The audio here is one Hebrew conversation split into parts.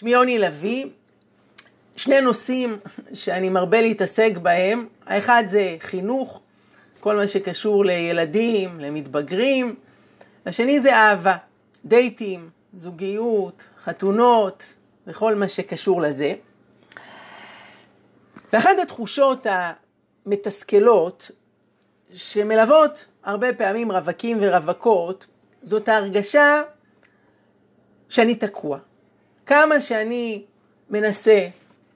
שמי יוני לביא, שני נושאים שאני מרבה להתעסק בהם, האחד זה חינוך, כל מה שקשור לילדים, למתבגרים, השני זה אהבה, דייטים, זוגיות, חתונות וכל מה שקשור לזה. ואחת התחושות המתסכלות שמלוות הרבה פעמים רווקים ורווקות, זאת ההרגשה שאני תקוע. כמה שאני מנסה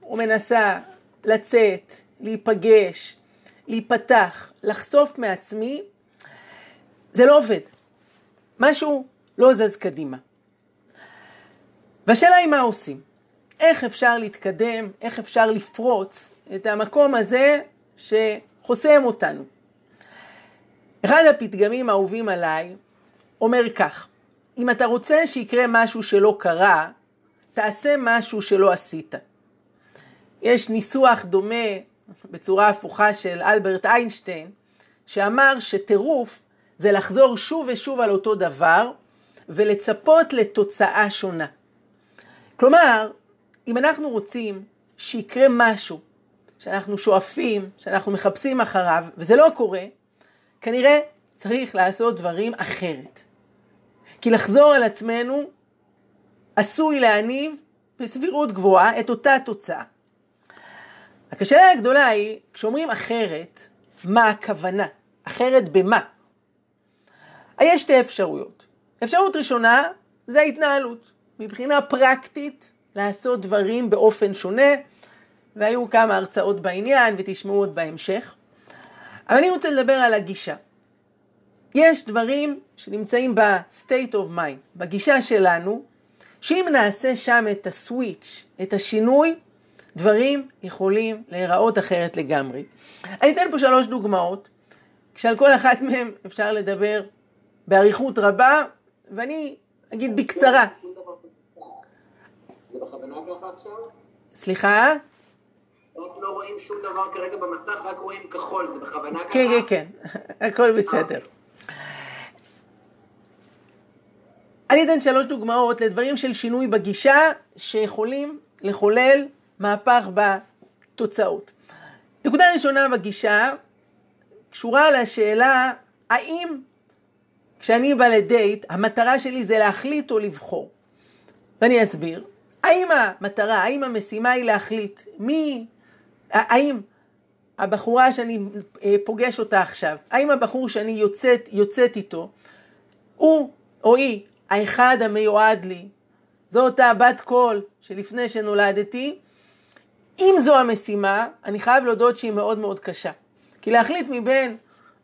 או מנסה לצאת, להיפגש, להיפתח, לחשוף מעצמי, זה לא עובד. משהו לא זז קדימה. והשאלה היא מה עושים. איך אפשר להתקדם, איך אפשר לפרוץ את המקום הזה שחוסם אותנו. אחד הפתגמים האהובים עליי אומר כך, אם אתה רוצה שיקרה משהו שלא קרה, תעשה משהו שלא עשית. יש ניסוח דומה בצורה הפוכה של אלברט איינשטיין, שאמר שטירוף זה לחזור שוב ושוב על אותו דבר ולצפות לתוצאה שונה. כלומר, אם אנחנו רוצים שיקרה משהו שאנחנו שואפים, שאנחנו מחפשים אחריו, וזה לא קורה, כנראה צריך לעשות דברים אחרת. כי לחזור על עצמנו עשוי להניב בסבירות גבוהה את אותה תוצאה. רק השאלה הגדולה היא, כשאומרים אחרת, מה הכוונה? אחרת במה? יש שתי אפשרויות. אפשרות ראשונה זה ההתנהלות. מבחינה פרקטית, לעשות דברים באופן שונה, והיו כמה הרצאות בעניין ותשמעו עוד בהמשך. אבל אני רוצה לדבר על הגישה. יש דברים שנמצאים ב-state of mind, בגישה שלנו, שאם נעשה שם את הסוויץ', את השינוי, דברים יכולים להיראות אחרת לגמרי. אני אתן פה שלוש דוגמאות, כשעל כל אחת מהן אפשר לדבר באריכות רבה, ואני אגיד בקצרה. זה בכוונה ככה עכשיו? סליחה? רק לא רואים שום דבר כרגע במסך, רק רואים כחול, זה בכוונה ככה? כן, כן, כן, הכל בסדר. אני אתן שלוש דוגמאות לדברים של שינוי בגישה שיכולים לחולל מהפך בתוצאות. נקודה ראשונה בגישה קשורה לשאלה האם כשאני בא לדייט המטרה שלי זה להחליט או לבחור. ואני אסביר. האם המטרה, האם המשימה היא להחליט מי, האם הבחורה שאני אה, פוגש אותה עכשיו, האם הבחור שאני יוצאת, יוצאת איתו, הוא או היא האחד המיועד לי, זו אותה בת קול שלפני שנולדתי, אם זו המשימה, אני חייב להודות שהיא מאוד מאוד קשה. כי להחליט מבין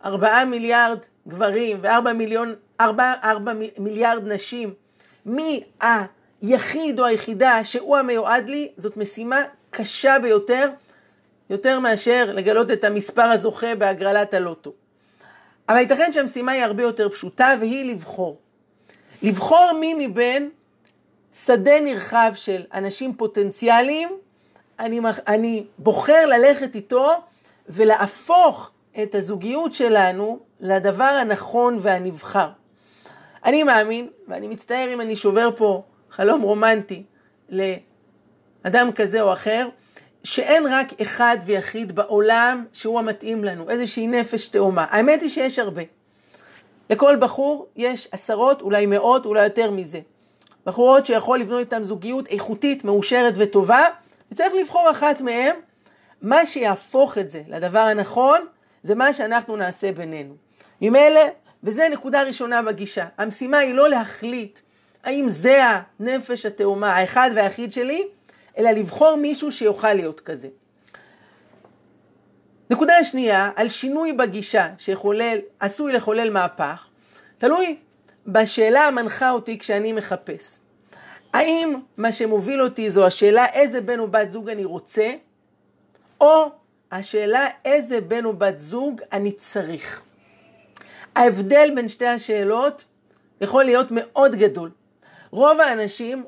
ארבעה מיליארד גברים וארבע מיליון, ארבע, ארבע מיליארד נשים, מי היחיד או היחידה שהוא המיועד לי, זאת משימה קשה ביותר, יותר מאשר לגלות את המספר הזוכה בהגרלת הלוטו. אבל ייתכן שהמשימה היא הרבה יותר פשוטה והיא לבחור. לבחור מי מבין שדה נרחב של אנשים פוטנציאליים, אני, אני בוחר ללכת איתו ולהפוך את הזוגיות שלנו לדבר הנכון והנבחר. אני מאמין, ואני מצטער אם אני שובר פה חלום רומנטי לאדם כזה או אחר, שאין רק אחד ויחיד בעולם שהוא המתאים לנו, איזושהי נפש תאומה. האמת היא שיש הרבה. לכל בחור יש עשרות, אולי מאות, אולי יותר מזה. בחורות שיכול לבנות איתן זוגיות איכותית, מאושרת וטובה, וצריך לבחור אחת מהן. מה שיהפוך את זה לדבר הנכון, זה מה שאנחנו נעשה בינינו. ממילא, וזו נקודה ראשונה בגישה, המשימה היא לא להחליט האם זה הנפש התאומה, האחד והיחיד שלי, אלא לבחור מישהו שיוכל להיות כזה. נקודה שנייה, על שינוי בגישה שיכולל, עשוי לחולל מהפך, תלוי בשאלה המנחה אותי כשאני מחפש. האם מה שמוביל אותי זו השאלה איזה בן או בת זוג אני רוצה, או השאלה איזה בן או בת זוג אני צריך. ההבדל בין שתי השאלות יכול להיות מאוד גדול. רוב האנשים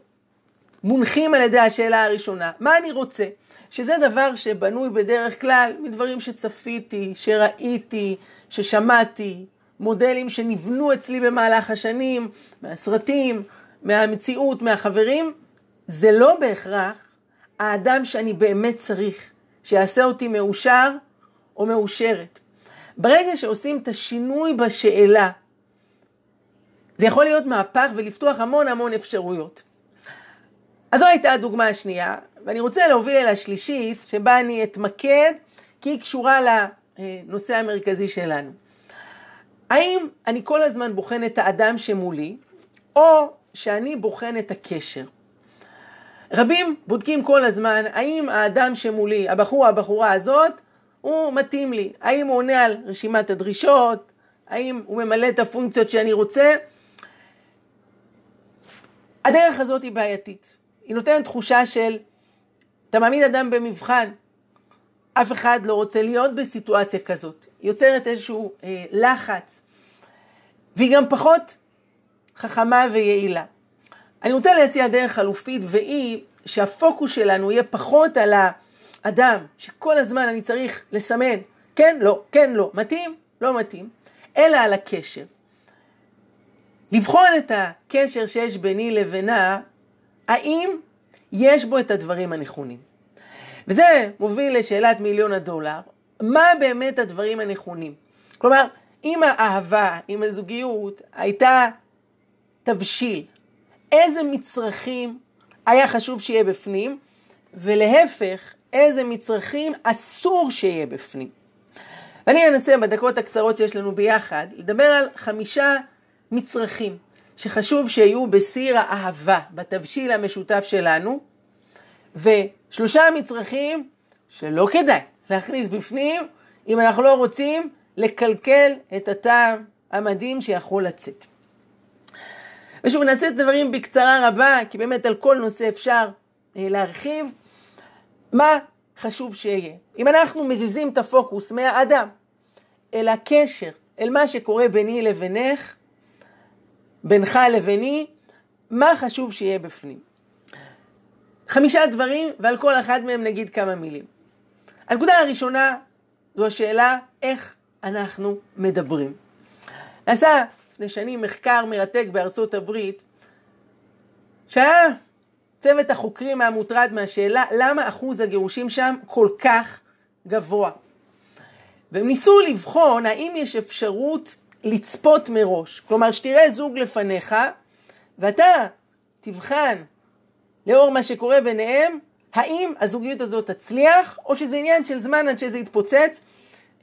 מונחים על ידי השאלה הראשונה, מה אני רוצה? שזה דבר שבנוי בדרך כלל מדברים שצפיתי, שראיתי, ששמעתי, מודלים שנבנו אצלי במהלך השנים, מהסרטים, מהמציאות, מהחברים, זה לא בהכרח האדם שאני באמת צריך, שיעשה אותי מאושר או מאושרת. ברגע שעושים את השינוי בשאלה, זה יכול להיות מהפך ולפתוח המון המון אפשרויות. אז זו הייתה הדוגמה השנייה, ואני רוצה להוביל אל השלישית, שבה אני אתמקד, כי היא קשורה לנושא המרכזי שלנו. האם אני כל הזמן בוחן את האדם שמולי, או שאני בוחן את הקשר? רבים בודקים כל הזמן האם האדם שמולי, הבחור הבחורה הזאת, הוא מתאים לי, האם הוא עונה על רשימת הדרישות, האם הוא ממלא את הפונקציות שאני רוצה. הדרך הזאת היא בעייתית. היא נותנת תחושה של, אתה מעמיד אדם במבחן, אף אחד לא רוצה להיות בסיטואציה כזאת. היא יוצרת איזשהו אה, לחץ, והיא גם פחות חכמה ויעילה. אני רוצה להציע דרך חלופית, והיא שהפוקוס שלנו יהיה פחות על האדם, שכל הזמן אני צריך לסמן, כן, לא, כן, לא, מתאים, לא מתאים, אלא על הקשר. לבחון את הקשר שיש ביני לבינה, האם יש בו את הדברים הנכונים. וזה מוביל לשאלת מיליון הדולר, מה באמת הדברים הנכונים? כלומר, אם האהבה, אם הזוגיות הייתה תבשיל, איזה מצרכים היה חשוב שיהיה בפנים, ולהפך, איזה מצרכים אסור שיהיה בפנים. ואני אנסה בדקות הקצרות שיש לנו ביחד, לדבר על חמישה מצרכים שחשוב שיהיו בסיר האהבה, בתבשיל המשותף שלנו, ושלושה מצרכים שלא כדאי להכניס בפנים אם אנחנו לא רוצים לקלקל את הטעם המדהים שיכול לצאת. ושוב, נעשה את הדברים בקצרה רבה, כי באמת על כל נושא אפשר אה, להרחיב. מה חשוב שיהיה? אם אנחנו מזיזים את הפוקוס מהאדם אל הקשר, אל מה שקורה ביני לבינך, בינך לביני, מה חשוב שיהיה בפנים? חמישה דברים, ועל כל אחד מהם נגיד כמה מילים. הנקודה הראשונה זו השאלה איך אנחנו מדברים. נעשה לפני שנים מחקר מרתק בארצות הברית, שהיה צוות החוקרים היה מוטרד מהשאלה למה אחוז הגירושים שם כל כך גבוה. והם ניסו לבחון האם יש אפשרות לצפות מראש. כלומר, שתראה זוג לפניך, ואתה תבחן לאור מה שקורה ביניהם, האם הזוגיות הזאת תצליח, או שזה עניין של זמן עד שזה יתפוצץ.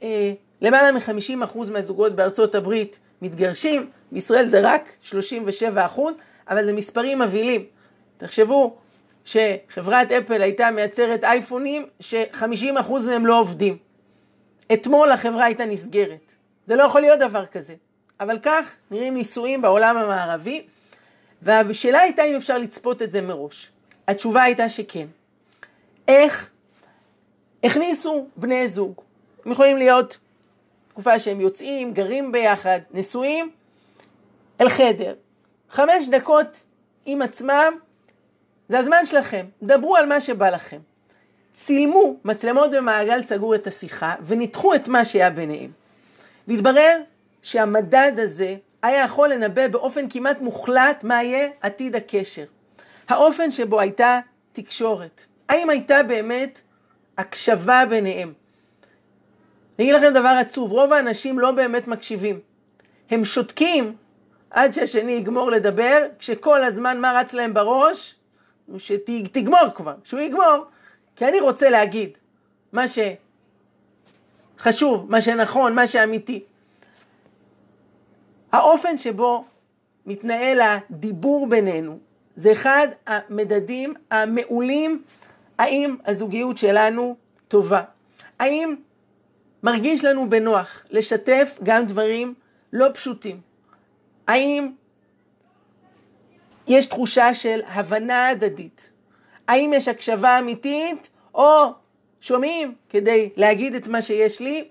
אה, למעלה מ-50% מהזוגות בארצות הברית מתגרשים, בישראל זה רק 37 אחוז, אבל זה מספרים מבהילים. תחשבו שחברת אפל הייתה מייצרת אייפונים ש-50 אחוז מהם לא עובדים. אתמול החברה הייתה נסגרת. זה לא יכול להיות דבר כזה. אבל כך נראים ניסויים בעולם המערבי, והשאלה הייתה אם אפשר לצפות את זה מראש. התשובה הייתה שכן. איך? הכניסו בני זוג. הם יכולים להיות תקופה שהם יוצאים, גרים ביחד, נשואים, אל חדר. חמש דקות עם עצמם, זה הזמן שלכם. דברו על מה שבא לכם. צילמו מצלמות במעגל סגור את השיחה וניתחו את מה שהיה ביניהם. והתברר שהמדד הזה היה יכול לנבא באופן כמעט מוחלט מה יהיה עתיד הקשר. האופן שבו הייתה תקשורת. האם הייתה באמת הקשבה ביניהם? אני אגיד לכם דבר עצוב, רוב האנשים לא באמת מקשיבים. הם שותקים עד שהשני יגמור לדבר, כשכל הזמן מה רץ להם בראש? שתגמור כבר, שהוא יגמור. כי אני רוצה להגיד מה שחשוב, מה שנכון, מה שאמיתי. האופן שבו מתנהל הדיבור בינינו זה אחד המדדים המעולים האם הזוגיות שלנו טובה. האם מרגיש לנו בנוח לשתף גם דברים לא פשוטים? האם יש תחושה של הבנה הדדית? האם יש הקשבה אמיתית או שומעים כדי להגיד את מה שיש לי?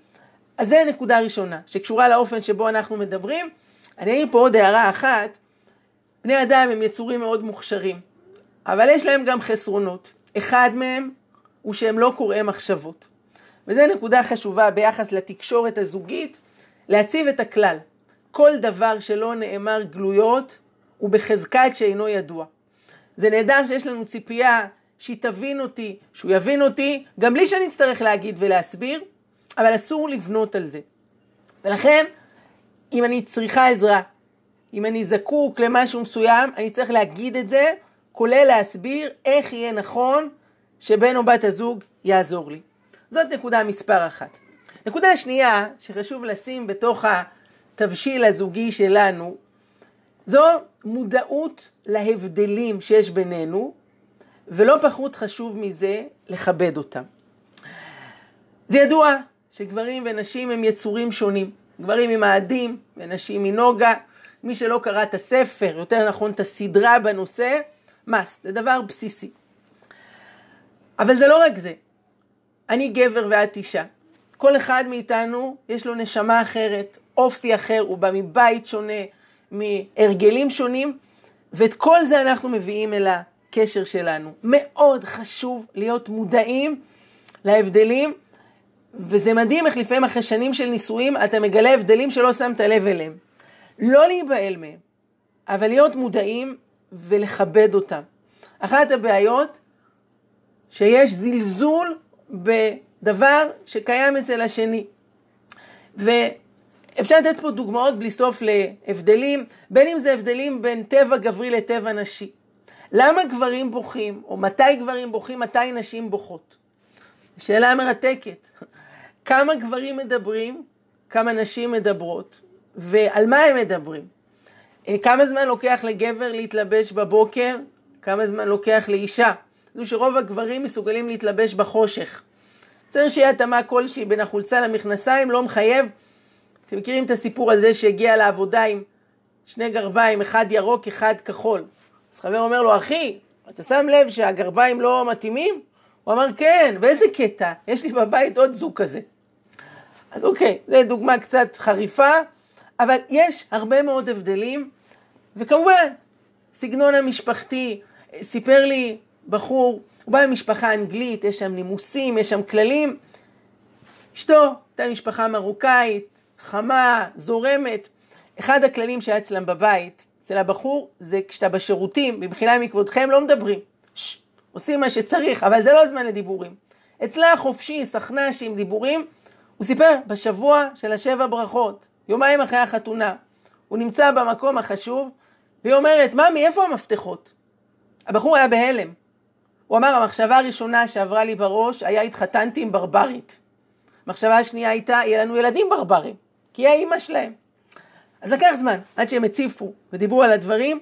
אז זה נקודה ראשונה שקשורה לאופן שבו אנחנו מדברים. אני אעיר פה עוד הערה אחת. בני אדם הם יצורים מאוד מוכשרים, אבל יש להם גם חסרונות. אחד מהם הוא שהם לא קוראי מחשבות. וזו נקודה חשובה ביחס לתקשורת הזוגית, להציב את הכלל. כל דבר שלא נאמר גלויות הוא בחזקת שאינו ידוע. זה נהדר שיש לנו ציפייה שהיא תבין אותי, שהוא יבין אותי, גם בלי שאני אצטרך להגיד ולהסביר, אבל אסור לבנות על זה. ולכן, אם אני צריכה עזרה, אם אני זקוק למשהו מסוים, אני צריך להגיד את זה, כולל להסביר איך יהיה נכון שבן או בת הזוג יעזור לי. זאת נקודה מספר אחת. נקודה שנייה שחשוב לשים בתוך התבשיל הזוגי שלנו, זו מודעות להבדלים שיש בינינו, ולא פחות חשוב מזה, לכבד אותם. זה ידוע שגברים ונשים הם יצורים שונים. גברים ממאדים ונשים מנוגה. מי שלא קרא את הספר, יותר נכון את הסדרה בנושא, must, זה דבר בסיסי. אבל זה לא רק זה. אני גבר ואת אישה. כל אחד מאיתנו יש לו נשמה אחרת, אופי אחר, הוא בא מבית שונה, מהרגלים שונים, ואת כל זה אנחנו מביאים אל הקשר שלנו. מאוד חשוב להיות מודעים להבדלים, וזה מדהים איך לפעמים אחרי שנים של נישואים אתה מגלה הבדלים שלא שמת לב אליהם. לא להיבהל מהם, אבל להיות מודעים ולכבד אותם. אחת הבעיות שיש זלזול בדבר שקיים אצל השני. ואפשר לתת פה דוגמאות בלי סוף להבדלים, בין אם זה הבדלים בין טבע גברי לטבע נשי. למה גברים בוכים, או מתי גברים בוכים, מתי נשים בוכות? שאלה מרתקת. כמה גברים מדברים, כמה נשים מדברות, ועל מה הם מדברים. אה, כמה זמן לוקח לגבר להתלבש בבוקר, כמה זמן לוקח לאישה. זו שרוב הגברים מסוגלים להתלבש בחושך. צריך שיהיה התאמה כלשהי בין החולצה למכנסיים, לא מחייב. אתם מכירים את הסיפור על זה שהגיע לעבודה עם שני גרביים, אחד ירוק, אחד כחול. אז חבר אומר לו, אחי, אתה שם לב שהגרביים לא מתאימים? הוא אמר, כן, ואיזה קטע, יש לי בבית עוד זוג כזה. אז אוקיי, זו דוגמה קצת חריפה, אבל יש הרבה מאוד הבדלים, וכמובן, סגנון המשפחתי, סיפר לי בחור, הוא בא ממשפחה אנגלית, יש שם נימוסים, יש שם כללים. אשתו הייתה משפחה מרוקאית, חמה, זורמת. אחד הכללים שהיה אצלם בבית, אצל הבחור, זה כשאתה בשירותים, במחילה מכבודכם, לא מדברים. שש, עושים מה שצריך, אבל זה לא זמן לדיבורים. אצלה חופשי, סכנ"ש עם דיבורים, הוא סיפר, בשבוע של השבע ברכות, יומיים אחרי החתונה, הוא נמצא במקום החשוב, והיא אומרת, ממי, איפה המפתחות? הבחור היה בהלם. הוא אמר, המחשבה הראשונה שעברה לי בראש היה התחתנתי עם ברברית. המחשבה השנייה הייתה, יהיה לנו ילדים ברברים, כי היא האימא שלהם. אז לקח זמן עד שהם הציפו ודיברו על הדברים,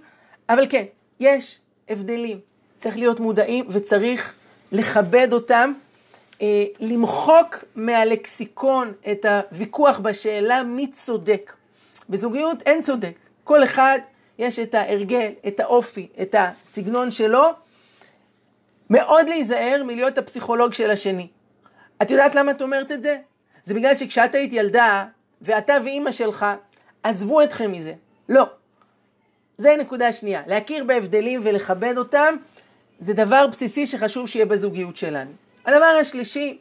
אבל כן, יש הבדלים. צריך להיות מודעים וצריך לכבד אותם, אה, למחוק מהלקסיקון את הוויכוח בשאלה מי צודק. בזוגיות אין צודק. כל אחד יש את ההרגל, את האופי, את הסגנון שלו. מאוד להיזהר מלהיות הפסיכולוג של השני. את יודעת למה את אומרת את זה? זה בגלל שכשאת היית ילדה, ואת ואימא שלך עזבו אתכם מזה. לא. זה נקודה שנייה. להכיר בהבדלים ולכבד אותם, זה דבר בסיסי שחשוב שיהיה בזוגיות שלנו. הדבר השלישי,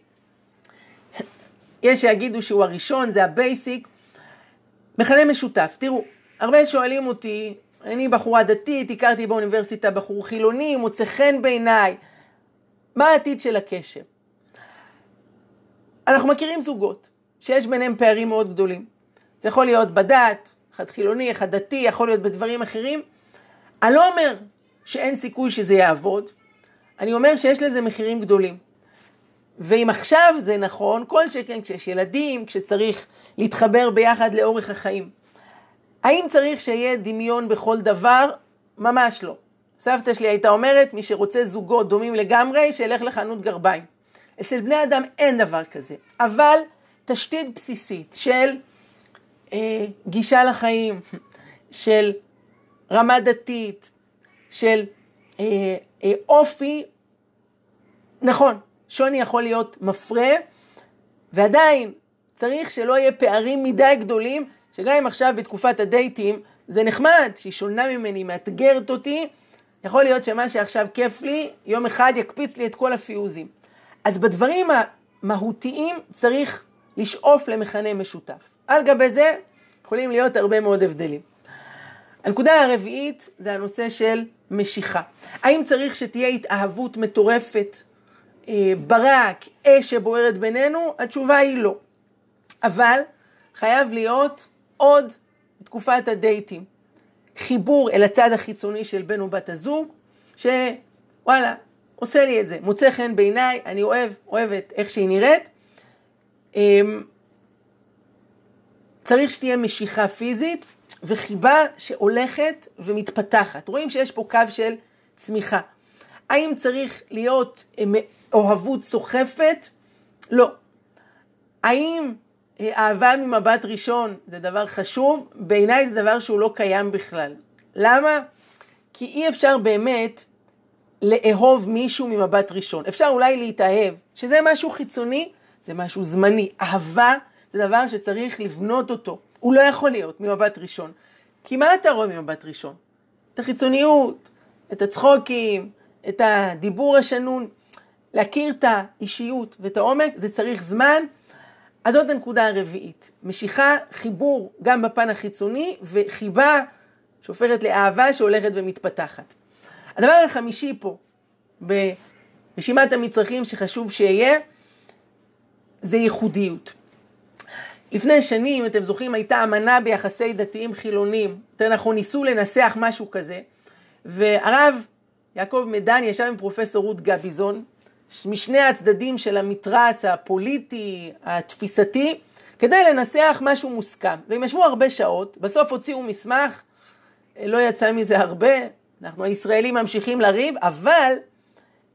יש שיגידו שהוא הראשון, זה ה basic, מכנה משותף. תראו, הרבה שואלים אותי, אני בחורה דתית, הכרתי באוניברסיטה בחור חילוני, מוצא חן בעיניי, מה העתיד של הקשר? אנחנו מכירים זוגות שיש ביניהם פערים מאוד גדולים. זה יכול להיות בדת, אחד חילוני, אחד דתי, יכול להיות בדברים אחרים. אני לא אומר שאין סיכוי שזה יעבוד, אני אומר שיש לזה מחירים גדולים. ואם עכשיו זה נכון, כל שכן כשיש ילדים, כשצריך להתחבר ביחד לאורך החיים. האם צריך שיהיה דמיון בכל דבר? ממש לא. סבתא שלי הייתה אומרת, מי שרוצה זוגות דומים לגמרי, שילך לחנות גרביים. אצל בני אדם אין דבר כזה, אבל תשתית בסיסית של אה, גישה לחיים, של רמה דתית, של אה, אה, אופי, נכון, שוני יכול להיות מפרה, ועדיין צריך שלא יהיה פערים מדי גדולים, שגם אם עכשיו בתקופת הדייטים זה נחמד, שהיא שונה ממני, מאתגרת אותי, יכול להיות שמה שעכשיו כיף לי, יום אחד יקפיץ לי את כל הפיוזים. אז בדברים המהותיים צריך לשאוף למכנה משותף. על גבי זה יכולים להיות הרבה מאוד הבדלים. הנקודה הרביעית זה הנושא של משיכה? האם צריך שתהיה התאהבות מטורפת, אה, ברק, אש שבוערת בינינו? התשובה היא לא. אבל חייב להיות עוד בתקופת הדייטים. חיבור אל הצד החיצוני של בן או בת הזוג, שוואלה, עושה לי את זה, מוצא חן בעיניי, אני אוהב, אוהבת איך שהיא נראית. צריך שתהיה משיכה פיזית וחיבה שהולכת ומתפתחת. רואים שיש פה קו של צמיחה. האם צריך להיות אוהבות סוחפת? לא. האם אה, אהבה ממבט ראשון זה דבר חשוב? בעיניי זה דבר שהוא לא קיים בכלל. למה? כי אי אפשר באמת לאהוב מישהו ממבט ראשון. אפשר אולי להתאהב, שזה משהו חיצוני, זה משהו זמני. אהבה זה דבר שצריך לבנות אותו. הוא לא יכול להיות ממבט ראשון. כי מה אתה רואה ממבט ראשון? את החיצוניות, את הצחוקים, את הדיבור השנון. להכיר את האישיות ואת העומק, זה צריך זמן. אז זאת הנקודה הרביעית. משיכה, חיבור גם בפן החיצוני, וחיבה שהופכת לאהבה שהולכת ומתפתחת. הדבר החמישי פה, ברשימת המצרכים שחשוב שיהיה, זה ייחודיות. לפני שנים, אתם זוכרים, הייתה אמנה ביחסי דתיים חילונים, יותר נכון, ניסו לנסח משהו כזה, והרב יעקב מדן ישב עם פרופסור רות גביזון, משני הצדדים של המתרס הפוליטי, התפיסתי, כדי לנסח משהו מוסכם. והם ישבו הרבה שעות, בסוף הוציאו מסמך, לא יצא מזה הרבה, אנחנו הישראלים ממשיכים לריב, אבל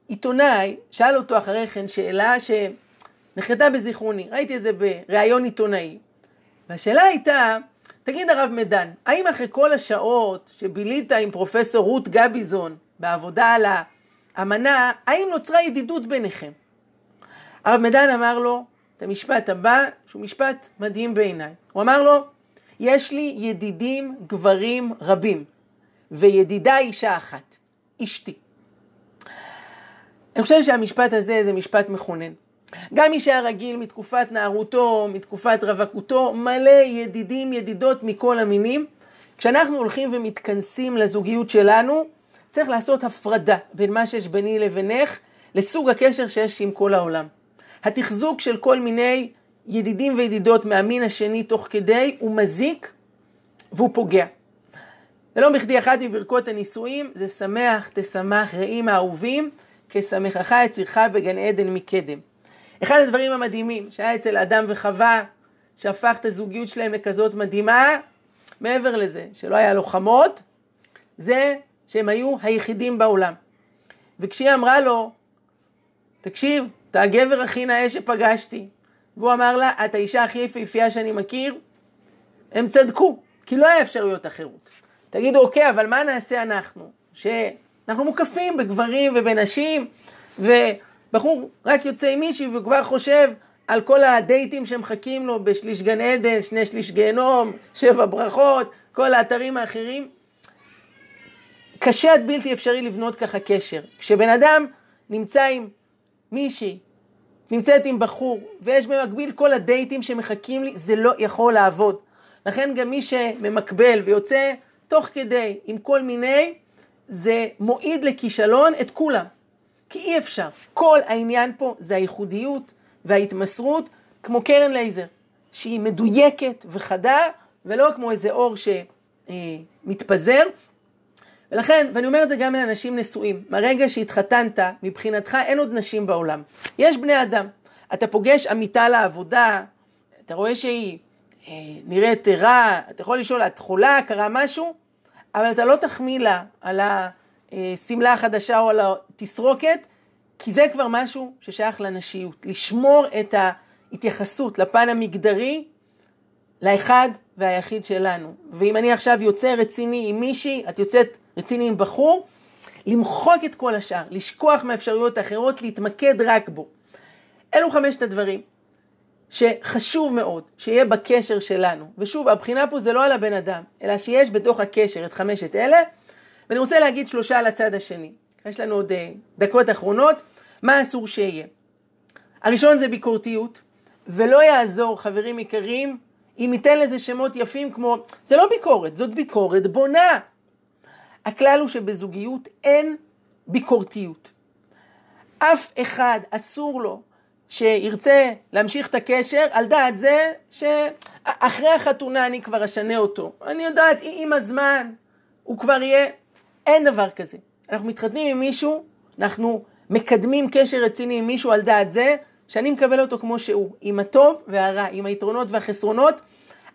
עיתונאי שאל אותו אחרי כן שאלה שנחתה בזיכרוני, ראיתי את זה בריאיון עיתונאי, והשאלה הייתה, תגיד הרב מדן, האם אחרי כל השעות שבילית עם פרופסור רות גביזון בעבודה על האמנה, האם נוצרה ידידות ביניכם? הרב מדן אמר לו את המשפט הבא, שהוא משפט מדהים בעיניי. הוא אמר לו, יש לי ידידים גברים רבים, וידידה אישה אחת, אשתי. אני חושב שהמשפט הזה זה משפט מכונן. גם מי שהיה רגיל מתקופת נערותו, מתקופת רווקותו, מלא ידידים, ידידות מכל המינים. כשאנחנו הולכים ומתכנסים לזוגיות שלנו, צריך לעשות הפרדה בין מה שיש ביני לבינך לסוג הקשר שיש עם כל העולם. התחזוק של כל מיני ידידים וידידות מהמין השני תוך כדי הוא מזיק והוא פוגע. ולא בכדי אחת מברכות הנישואים זה שמח תשמח רעים האהובים כשמחך יצירך בגן עדן מקדם. אחד הדברים המדהימים שהיה אצל אדם וחווה שהפך את הזוגיות שלהם לכזאת מדהימה מעבר לזה שלא היה לוחמות זה שהם היו היחידים בעולם. וכשהיא אמרה לו, תקשיב, אתה הגבר הכי נאה שפגשתי. והוא אמר לה, את האישה הכי יפהפייה שאני מכיר, הם צדקו, כי לא היה אפשרויות אחרות. תגידו, אוקיי, אבל מה נעשה אנחנו? שאנחנו מוקפים בגברים ובנשים, ובחור רק יוצא עם מישהי וכבר חושב על כל הדייטים שמחכים לו בשליש גן עדן, שני שליש גיהנום, שבע ברכות, כל האתרים האחרים. קשה עד בלתי אפשרי לבנות ככה קשר. כשבן אדם נמצא עם מישהי, נמצאת עם בחור, ויש במקביל כל הדייטים שמחכים לי, זה לא יכול לעבוד. לכן גם מי שממקבל ויוצא תוך כדי עם כל מיני, זה מועיד לכישלון את כולם. כי אי אפשר. כל העניין פה זה הייחודיות וההתמסרות, כמו קרן לייזר, שהיא מדויקת וחדה, ולא כמו איזה אור שמתפזר. ולכן, ואני אומר את זה גם לאנשים נשואים, מהרגע שהתחתנת, מבחינתך אין עוד נשים בעולם. יש בני אדם. אתה פוגש עמיתה לעבודה, אתה רואה שהיא אה, נראית רע, אתה יכול לשאול, את חולה, קרה משהו? אבל אתה לא תחמיא לה על השמלה החדשה או על התסרוקת, כי זה כבר משהו ששייך לנשיות. לשמור את ההתייחסות לפן המגדרי לאחד והיחיד שלנו. ואם אני עכשיו יוצא רציני עם מישהי, את יוצאת רציני עם בחור, למחוק את כל השאר, לשכוח מהאפשרויות האחרות, להתמקד רק בו. אלו חמשת הדברים שחשוב מאוד שיהיה בקשר שלנו. ושוב, הבחינה פה זה לא על הבן אדם, אלא שיש בתוך הקשר את חמשת אלה, ואני רוצה להגיד שלושה על הצד השני. יש לנו עוד אה, דקות אחרונות, מה אסור שיהיה. הראשון זה ביקורתיות, ולא יעזור, חברים יקרים, אם ניתן לזה שמות יפים כמו, זה לא ביקורת, זאת ביקורת בונה. הכלל הוא שבזוגיות אין ביקורתיות. אף אחד אסור לו שירצה להמשיך את הקשר על דעת זה שאחרי החתונה אני כבר אשנה אותו. אני יודעת, עם הזמן הוא כבר יהיה, אין דבר כזה. אנחנו מתחתנים עם מישהו, אנחנו מקדמים קשר רציני עם מישהו על דעת זה שאני מקבל אותו כמו שהוא, עם הטוב והרע, עם היתרונות והחסרונות.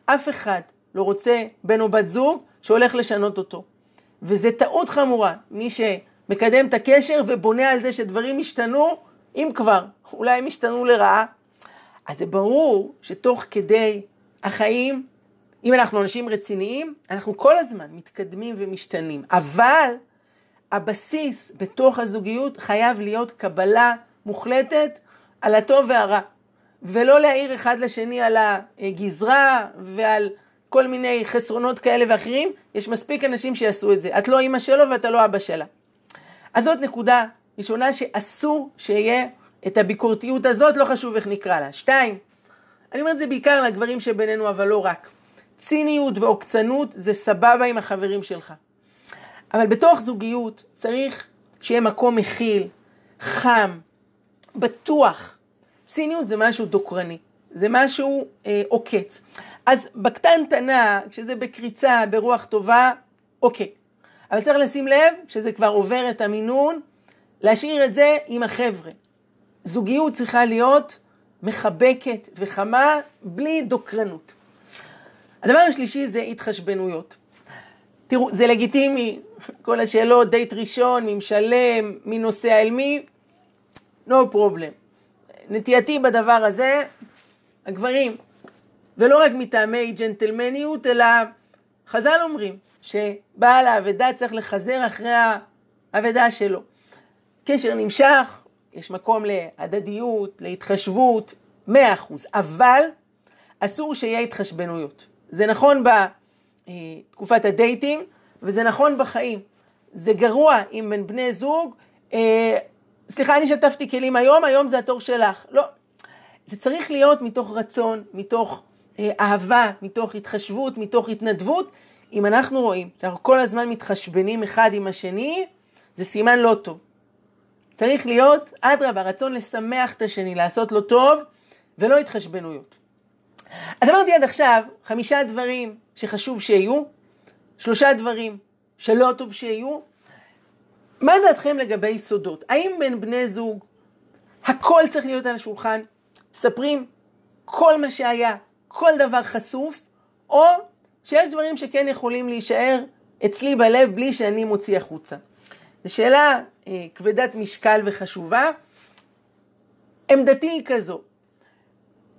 אף אחד לא רוצה בן או בת זוג שהולך לשנות אותו. וזה טעות חמורה, מי שמקדם את הקשר ובונה על זה שדברים ישתנו, אם כבר, אולי הם ישתנו לרעה. אז זה ברור שתוך כדי החיים, אם אנחנו אנשים רציניים, אנחנו כל הזמן מתקדמים ומשתנים. אבל הבסיס בתוך הזוגיות חייב להיות קבלה מוחלטת על הטוב והרע, ולא להעיר אחד לשני על הגזרה ועל כל מיני חסרונות כאלה ואחרים, יש מספיק אנשים שיעשו את זה. את לא אימא שלו ואתה לא אבא שלה. אז זאת נקודה ראשונה שאסור שיהיה את הביקורתיות הזאת, לא חשוב איך נקרא לה. שתיים, אני אומר את זה בעיקר לגברים שבינינו, אבל לא רק. ציניות ועוקצנות זה סבבה עם החברים שלך. אבל בתוך זוגיות צריך שיהיה מקום מכיל, חם, בטוח. ציניות זה משהו דוקרני, זה משהו אה, עוקץ. אז בקטנטנה, כשזה בקריצה, ברוח טובה, אוקיי. אבל צריך לשים לב שזה כבר עובר את המינון, להשאיר את זה עם החבר'ה. זוגיות צריכה להיות מחבקת וחמה, בלי דוקרנות. הדבר השלישי זה התחשבנויות. תראו, זה לגיטימי, כל השאלות, דייט ראשון, מי משלם, מי נוסע אל מי, no problem. נטייתי בדבר הזה, הגברים, ולא רק מטעמי ג'נטלמניות, אלא חז"ל אומרים שבעל האבדה צריך לחזר אחרי האבדה שלו. קשר נמשך, יש מקום להדדיות, להתחשבות, מאה אחוז, אבל אסור שיהיה התחשבנויות. זה נכון בתקופת הדייטים, וזה נכון בחיים. זה גרוע אם בין בני זוג, אה, סליחה, אני שטפתי כלים היום, היום זה התור שלך. לא. זה צריך להיות מתוך רצון, מתוך אה, אהבה, מתוך התחשבות, מתוך התנדבות. אם אנחנו רואים שאנחנו כל הזמן מתחשבנים אחד עם השני, זה סימן לא טוב. צריך להיות, אדרבה, רצון לשמח את השני, לעשות לו טוב, ולא התחשבנויות. אז אמרתי עד עכשיו חמישה דברים שחשוב שיהיו, שלושה דברים שלא טוב שיהיו. מה דעתכם לגבי סודות? האם בין בני זוג הכל צריך להיות על השולחן? מספרים כל מה שהיה, כל דבר חשוף, או שיש דברים שכן יכולים להישאר אצלי בלב בלי שאני מוציא החוצה. זו שאלה אה, כבדת משקל וחשובה. עמדתי היא כזו,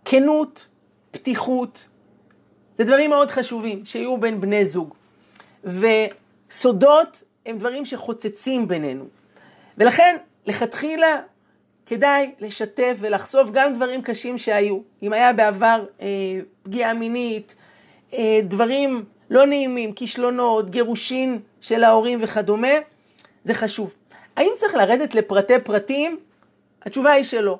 כנות, פתיחות, זה דברים מאוד חשובים שיהיו בין בני זוג. וסודות הם דברים שחוצצים בינינו. ולכן, לכתחילה, כדאי לשתף ולחשוף גם דברים קשים שהיו. אם היה בעבר אה, פגיעה מינית, אה, דברים לא נעימים, כישלונות, גירושין של ההורים וכדומה, זה חשוב. האם צריך לרדת לפרטי פרטים? התשובה היא שלא.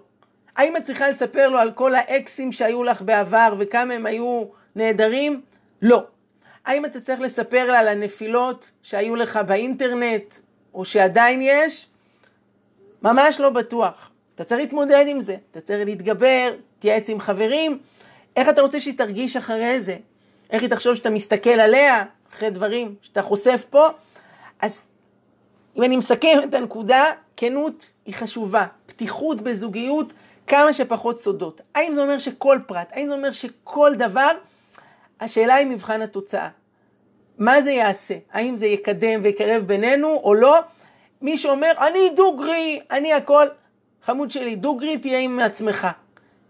האם את צריכה לספר לו על כל האקסים שהיו לך בעבר וכמה הם היו נהדרים? לא. האם אתה צריך לספר לה על הנפילות שהיו לך באינטרנט או שעדיין יש? ממש לא בטוח. אתה צריך להתמודד עם זה, אתה צריך להתגבר, תייעץ עם חברים. איך אתה רוצה שהיא תרגיש אחרי זה? איך היא תחשוב שאתה מסתכל עליה אחרי דברים שאתה חושף פה? אז אם אני מסכם את הנקודה, כנות היא חשובה, פתיחות בזוגיות, כמה שפחות סודות. האם זה אומר שכל פרט, האם זה אומר שכל דבר, השאלה היא מבחן התוצאה. מה זה יעשה? האם זה יקדם ויקרב בינינו או לא? מי שאומר, אני דוגרי, אני הכל, חמוד שלי, דוגרי תהיה עם עצמך.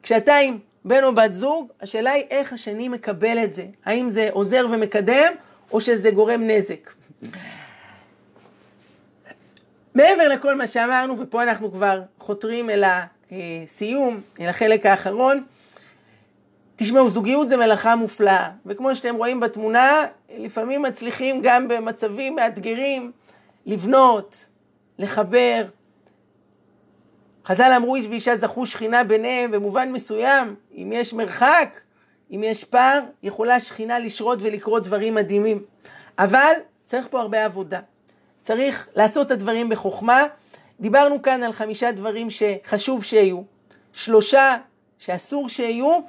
כשאתה עם בן או בת זוג, השאלה היא איך השני מקבל את זה. האם זה עוזר ומקדם, או שזה גורם נזק. מעבר לכל מה שאמרנו, ופה אנחנו כבר חותרים אל הסיום, אל החלק האחרון, תשמעו, זוגיות זה מלאכה מופלאה, וכמו שאתם רואים בתמונה, לפעמים מצליחים גם במצבים מאתגרים לבנות, לחבר. חז"ל אמרו איש ואישה זכו שכינה ביניהם במובן מסוים, אם יש מרחק, אם יש פער, יכולה שכינה לשרות ולקרות דברים מדהימים. אבל צריך פה הרבה עבודה. צריך לעשות את הדברים בחוכמה. דיברנו כאן על חמישה דברים שחשוב שיהיו, שלושה שאסור שיהיו.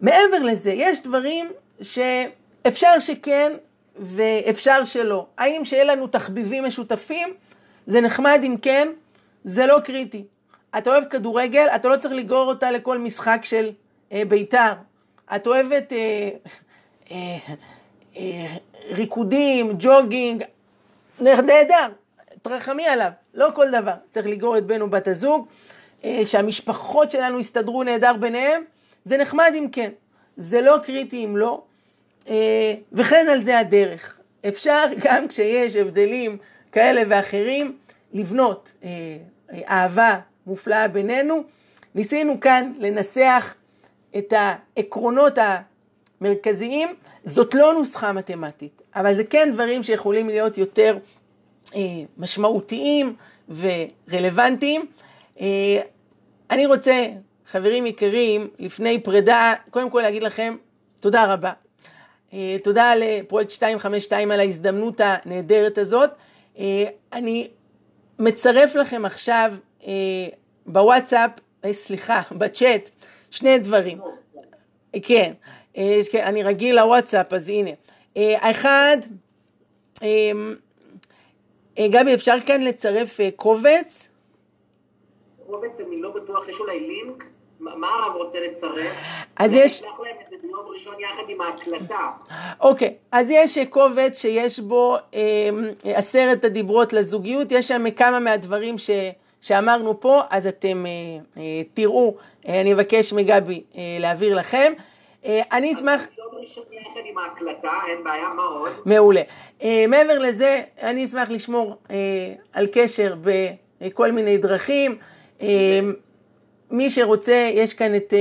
מעבר לזה, יש דברים שאפשר שכן ואפשר שלא. האם שיהיה לנו תחביבים משותפים? זה נחמד אם כן, זה לא קריטי. אתה אוהב כדורגל, אתה לא צריך לגרור אותה לכל משחק של אה, בית"ר. את אוהבת אה, אה, אה, ריקודים, ג'וגינג, נהדר, תרחמי עליו, לא כל דבר. צריך לגרור את בן או בת הזוג, אה, שהמשפחות שלנו יסתדרו נהדר ביניהם, זה נחמד אם כן, זה לא קריטי אם לא, אה, וכן על זה הדרך. אפשר גם כשיש הבדלים כאלה ואחרים, לבנות אה, אהבה מופלאה בינינו. ניסינו כאן לנסח את העקרונות המרכזיים, זאת לא נוסחה מתמטית, אבל זה כן דברים שיכולים להיות יותר משמעותיים ורלוונטיים. אה, אני רוצה, חברים יקרים, לפני פרידה, קודם כל להגיד לכם תודה רבה. אה, תודה לפרויקט 252 על ההזדמנות הנהדרת הזאת. אה, אני מצרף לכם עכשיו אה, בוואטסאפ, סליחה, בצ'אט, שני דברים. כן, כן, אני רגיל לוואטסאפ, אז הנה. האחד, גבי, אפשר כאן לצרף קובץ? קובץ, אני לא בטוח, יש אולי לינק? מה הרב רוצה לצרף? אז יש... אני אשלח להם את זה ביום ראשון יחד עם ההקלטה. אוקיי, אז יש קובץ שיש בו אה, עשרת הדיברות לזוגיות, יש שם כמה מהדברים ש... שאמרנו פה, אז אתם אה, אה, תראו, אה, אני אבקש מגבי אה, להעביר לכם. אה, אני אשמח... ראשון יחד עם ההקלטה, אין בעיה, מה עוד? מעולה. אה, מעבר לזה, אני אשמח לשמור אה, על קשר בכל מיני דרכים. אה, מי שרוצה, יש כאן את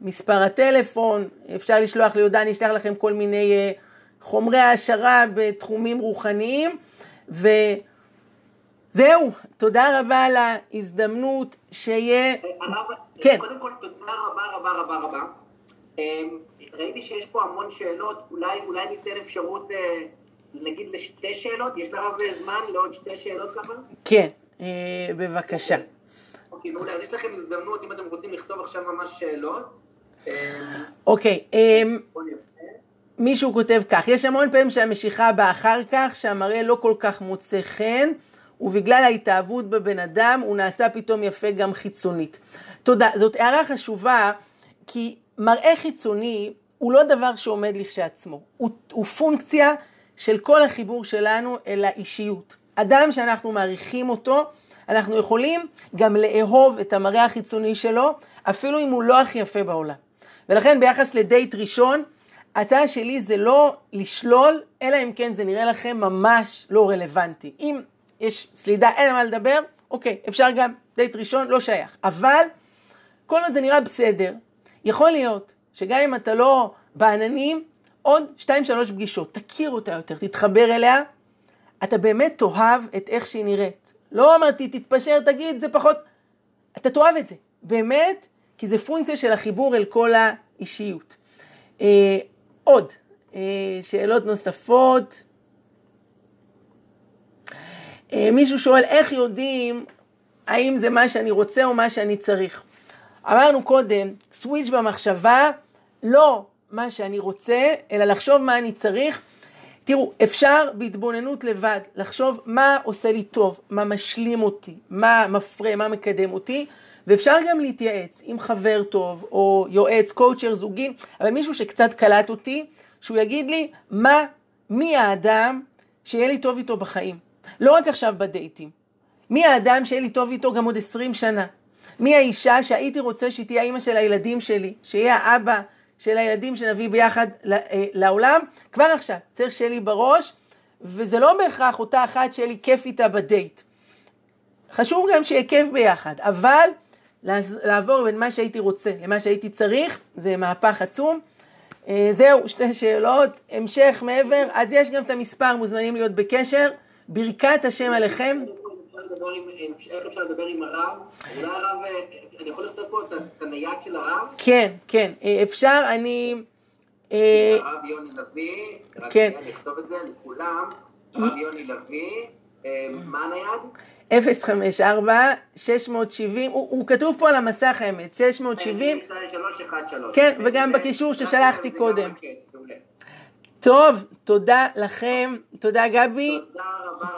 מספר הטלפון, אפשר לשלוח ליהודה, אני אשלח לכם כל מיני חומרי העשרה בתחומים רוחניים, וזהו, תודה רבה על ההזדמנות שיהיה... הרב, כן. קודם כל, תודה רבה רבה רבה רבה. ראיתי שיש פה המון שאלות, אולי, אולי ניתן אפשרות, אה, נגיד, לשתי שאלות? יש לרב זמן לעוד שתי שאלות ככה? כן, אה, בבקשה. אוקיי, מעולה. אז יש לכם הזדמנות, אם אתם רוצים לכתוב עכשיו ממש שאלות. אמ, אוקיי, אמ, מישהו כותב כך, יש המון פעמים שהמשיכה באה אחר כך, שהמראה לא כל כך מוצא חן, ובגלל ההתאהבות בבן אדם הוא נעשה פתאום יפה גם חיצונית. תודה, זאת הערה חשובה, כי מראה חיצוני הוא לא דבר שעומד לכשעצמו, הוא, הוא פונקציה של כל החיבור שלנו אל האישיות. אדם שאנחנו מעריכים אותו, אנחנו יכולים גם לאהוב את המראה החיצוני שלו, אפילו אם הוא לא הכי יפה בעולם. ולכן ביחס לדייט ראשון, ההצעה שלי זה לא לשלול, אלא אם כן זה נראה לכם ממש לא רלוונטי. אם יש סלידה, אין מה לדבר, אוקיי, אפשר גם דייט ראשון, לא שייך. אבל כל עוד זה נראה בסדר, יכול להיות שגם אם אתה לא בעננים, עוד שתיים שלוש פגישות, תכיר אותה יותר, תתחבר אליה, אתה באמת תאהב את איך שהיא נראית. לא אמרתי, תתפשר, תגיד, זה פחות... אתה תאהב את זה, באמת, כי זה פונקציה של החיבור אל כל האישיות. אה, עוד, אה, שאלות נוספות. אה, מישהו שואל, איך יודעים האם זה מה שאני רוצה או מה שאני צריך? אמרנו קודם, סוויץ' במחשבה, לא מה שאני רוצה, אלא לחשוב מה אני צריך. תראו, אפשר בהתבוננות לבד לחשוב מה עושה לי טוב, מה משלים אותי, מה מפרה, מה מקדם אותי, ואפשר גם להתייעץ עם חבר טוב, או יועץ, קואוצ'ר זוגי, אבל מישהו שקצת קלט אותי, שהוא יגיד לי מה, מי האדם שיהיה לי טוב איתו בחיים. לא רק עכשיו בדייטים. מי האדם שיהיה לי טוב איתו גם עוד עשרים שנה. מי האישה שהייתי רוצה שהיא תהיה האימא של הילדים שלי, שיהיה האבא של הילדים שנביא ביחד אה, לעולם, כבר עכשיו צריך שיהיה לי בראש, וזה לא בהכרח אותה אחת שיהיה לי כיף איתה בדייט. חשוב גם שיהיה כיף ביחד, אבל לעבור בין מה שהייתי רוצה למה שהייתי צריך, זה מהפך עצום. אה, זהו, שתי שאלות, המשך מעבר, אז יש גם את המספר, מוזמנים להיות בקשר. ברכת השם עליכם. איך אפשר לדבר עם הרב? אולי הרב, אה, אני יכול לכתוב פה את הנייד של הרב? כן, כן, אה, אפשר, אני... אה, הרב יוני לוי, רק כן. אני אכתוב את זה לכולם, הרב יוני לוי, מה הנייד? 054 670, הוא, הוא כתוב פה על המסך האמת, 670, כן, וגם בקישור ששלחתי קודם. כן, טוב, תודה לכם, תודה גבי. תודה רבה.